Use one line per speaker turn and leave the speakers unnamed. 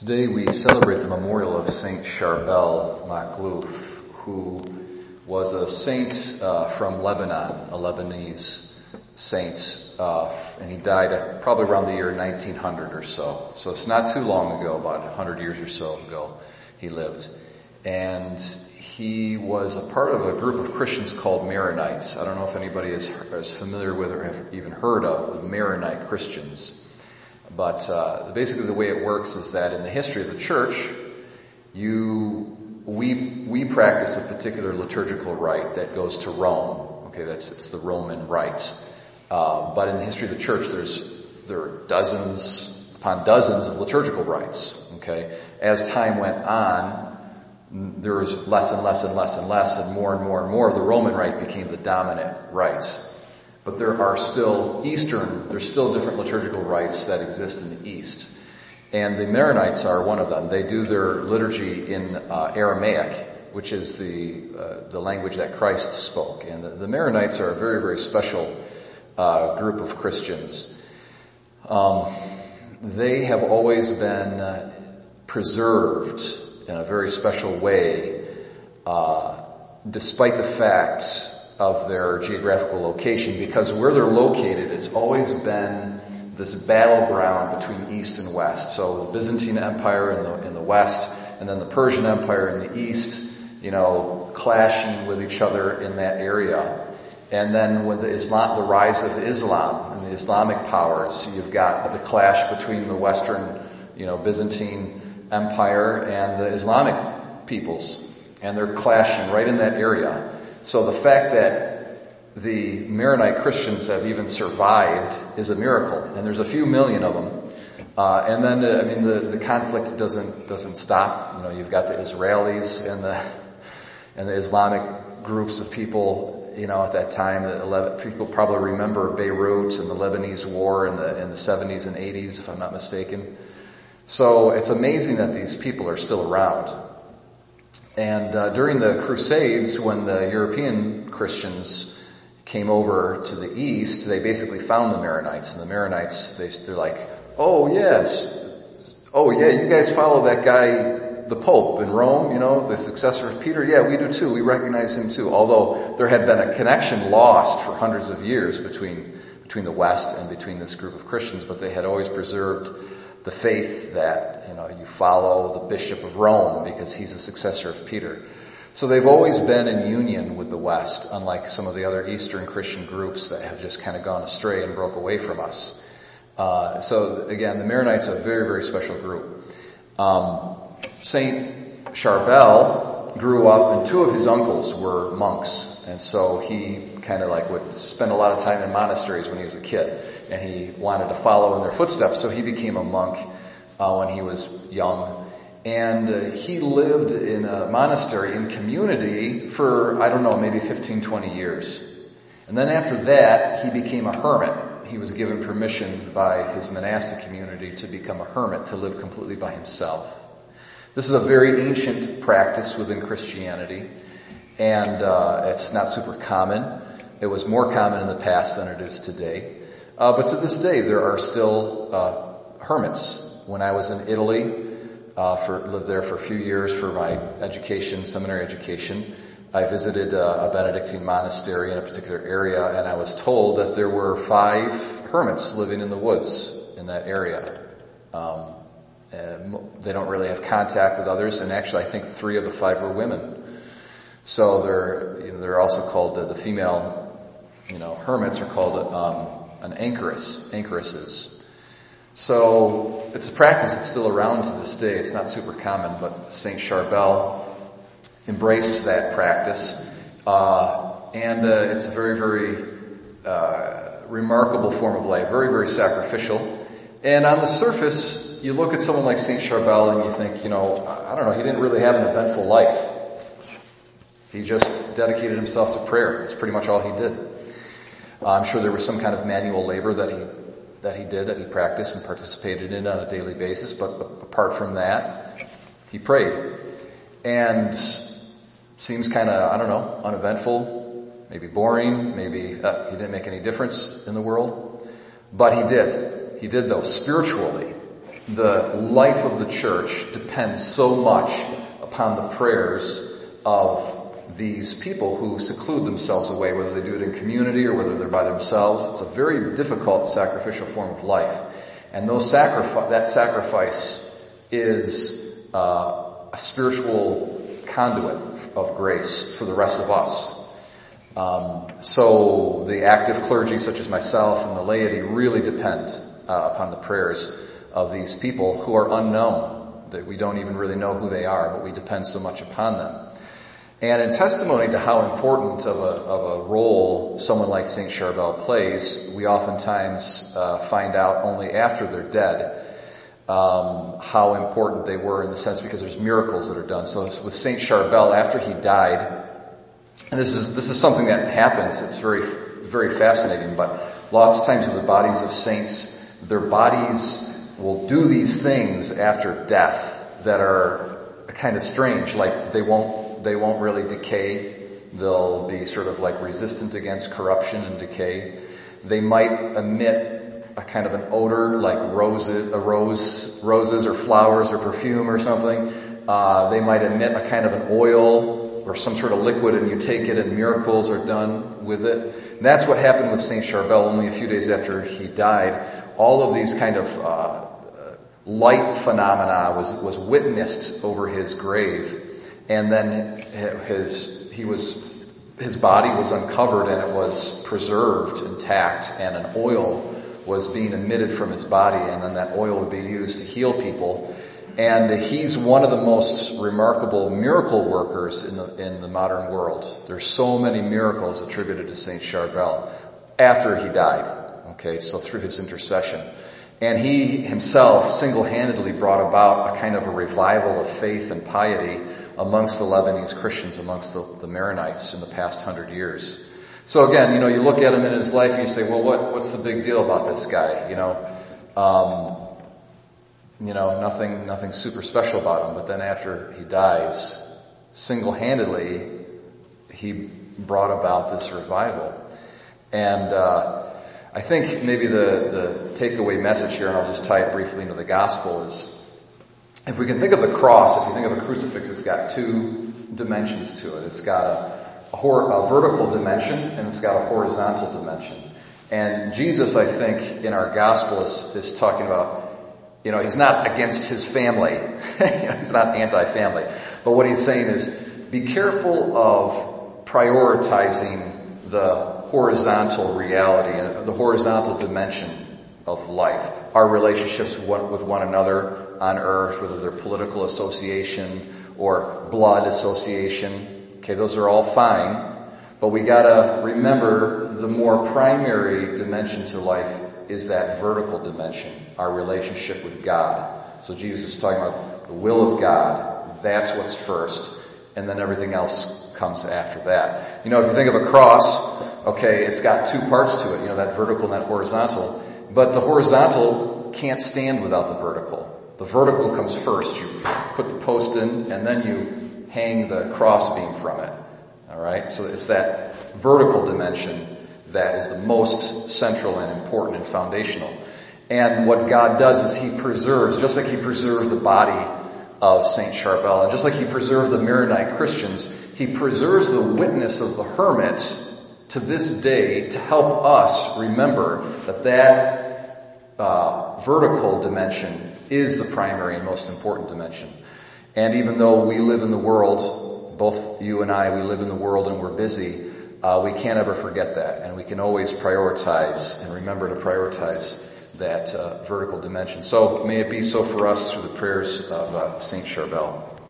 Today we celebrate the memorial of Saint Charbel Makhlouf, who was a saint uh, from Lebanon, a Lebanese saint, uh, and he died probably around the year 1900 or so. So it's not too long ago, about 100 years or so ago, he lived. And he was a part of a group of Christians called Maronites. I don't know if anybody is, is familiar with or have even heard of the Maronite Christians. But uh, basically, the way it works is that in the history of the church, you we we practice a particular liturgical rite that goes to Rome. Okay, that's it's the Roman rite. Uh, but in the history of the church, there's there are dozens upon dozens of liturgical rites. Okay, as time went on, there was less and less and less and less, and more and more and more. The Roman rite became the dominant rite. But there are still Eastern, there's still different liturgical rites that exist in the East. And the Maronites are one of them. They do their liturgy in uh, Aramaic, which is the, uh, the language that Christ spoke. And the, the, Maronites are a very, very special uh, group of Christians. Um, they have always been uh, preserved in a very special way, uh, despite the fact of their geographical location because where they're located, it's always been this battleground between East and West. So the Byzantine Empire in the, in the West and then the Persian Empire in the East, you know, clashing with each other in that area. And then with the Islam, the rise of Islam and the Islamic powers, you've got the clash between the Western, you know, Byzantine Empire and the Islamic peoples. And they're clashing right in that area. So the fact that the Maronite Christians have even survived is a miracle, and there's a few million of them. Uh, and then, uh, I mean, the, the conflict doesn't doesn't stop. You know, you've got the Israelis and the and the Islamic groups of people. You know, at that time, the people probably remember Beirut and the Lebanese War in the in the 70s and 80s, if I'm not mistaken. So it's amazing that these people are still around. And uh, during the Crusades, when the European Christians came over to the east, they basically found the Maronites, and the Maronites they, they're like, "Oh yes, oh yeah, you guys follow that guy, the Pope in Rome, you know, the successor of Peter. Yeah, we do too. We recognize him too. Although there had been a connection lost for hundreds of years between between the West and between this group of Christians, but they had always preserved the faith that, you know, you follow the Bishop of Rome because he's a successor of Peter. So they've always been in union with the West, unlike some of the other Eastern Christian groups that have just kind of gone astray and broke away from us. Uh, so again, the Maronites are a very, very special group. Um, Saint Charbel grew up, and two of his uncles were monks, and so he kind of like would spend a lot of time in monasteries when he was a kid and he wanted to follow in their footsteps. So he became a monk uh, when he was young. And uh, he lived in a monastery in community for, I don't know, maybe 15, 20 years. And then after that, he became a hermit. He was given permission by his monastic community to become a hermit, to live completely by himself. This is a very ancient practice within Christianity, and uh, it's not super common. It was more common in the past than it is today. Uh, but to this day, there are still uh, hermits. When I was in Italy, uh, for lived there for a few years for my education, seminary education. I visited uh, a Benedictine monastery in a particular area, and I was told that there were five hermits living in the woods in that area. Um, they don't really have contact with others, and actually, I think three of the five were women. So they're you know, they're also called uh, the female, you know, hermits are called um, an anchoress, anchoresses. So it's a practice that's still around to this day. It's not super common, but Saint Charbel embraced that practice, uh, and uh, it's a very, very uh, remarkable form of life, very, very sacrificial. And on the surface, you look at someone like Saint Charbel and you think, you know, I don't know, he didn't really have an eventful life. He just dedicated himself to prayer. That's pretty much all he did. Uh, I'm sure there was some kind of manual labor that he that he did, that he practiced and participated in on a daily basis. But apart from that, he prayed, and seems kind of I don't know uneventful, maybe boring, maybe uh, he didn't make any difference in the world, but he did. He did though spiritually. the life of the church depends so much upon the prayers of these people who seclude themselves away, whether they do it in community or whether they're by themselves. It's a very difficult sacrificial form of life. And those sacrifice, that sacrifice is uh, a spiritual conduit of grace for the rest of us. Um, so the active clergy, such as myself and the laity, really depend uh, upon the prayers of these people who are unknown. That we don't even really know who they are, but we depend so much upon them. And in testimony to how important of a, of a role someone like Saint Charbel plays, we oftentimes uh, find out only after they're dead um, how important they were in the sense because there's miracles that are done. So with Saint Charbel, after he died, and this is this is something that happens. It's very very fascinating. But lots of times with the bodies of saints, their bodies will do these things after death that are kind of strange. Like they won't they won't really decay. They'll be sort of like resistant against corruption and decay. They might emit a kind of an odor like roses, a rose, roses or flowers or perfume or something. Uh, they might emit a kind of an oil or some sort of liquid and you take it and miracles are done with it. And that's what happened with Saint Charbel only a few days after he died. All of these kind of uh, light phenomena was, was witnessed over his grave and then his he was his body was uncovered and it was preserved intact and an oil was being emitted from his body and then that oil would be used to heal people. And he's one of the most remarkable miracle workers in the in the modern world. There's so many miracles attributed to Saint Charbel after he died okay so through his intercession. And he himself single-handedly brought about a kind of a revival of faith and piety amongst the Lebanese Christians, amongst the, the Maronites in the past hundred years. So again, you know, you look at him in his life and you say, well, what, what's the big deal about this guy? You know, um, you know, nothing, nothing super special about him. But then after he dies, single-handedly, he brought about this revival. And, uh, I think maybe the, the takeaway message here, and I'll just tie it briefly into the gospel, is if we can think of the cross, if you think of a crucifix, it's got two dimensions to it. It's got a, a, hor- a vertical dimension and it's got a horizontal dimension. And Jesus, I think, in our gospel is, is talking about, you know, he's not against his family. he's not anti-family. But what he's saying is, be careful of prioritizing the horizontal reality and the horizontal dimension of life. Our relationships with one another, on earth, whether they're political association or blood association. Okay, those are all fine. But we gotta remember the more primary dimension to life is that vertical dimension, our relationship with God. So Jesus is talking about the will of God. That's what's first. And then everything else comes after that. You know, if you think of a cross, okay, it's got two parts to it, you know, that vertical and that horizontal. But the horizontal can't stand without the vertical. The vertical comes first. You put the post in and then you hang the crossbeam from it. Alright? So it's that vertical dimension that is the most central and important and foundational. And what God does is He preserves, just like He preserved the body of Saint Charbel, and just like He preserved the Maronite Christians, He preserves the witness of the hermit to this day to help us remember that that uh, vertical dimension is the primary and most important dimension. And even though we live in the world, both you and I, we live in the world and we're busy, uh, we can't ever forget that. And we can always prioritize and remember to prioritize that uh, vertical dimension. So may it be so for us through the prayers of uh, Saint Charbel.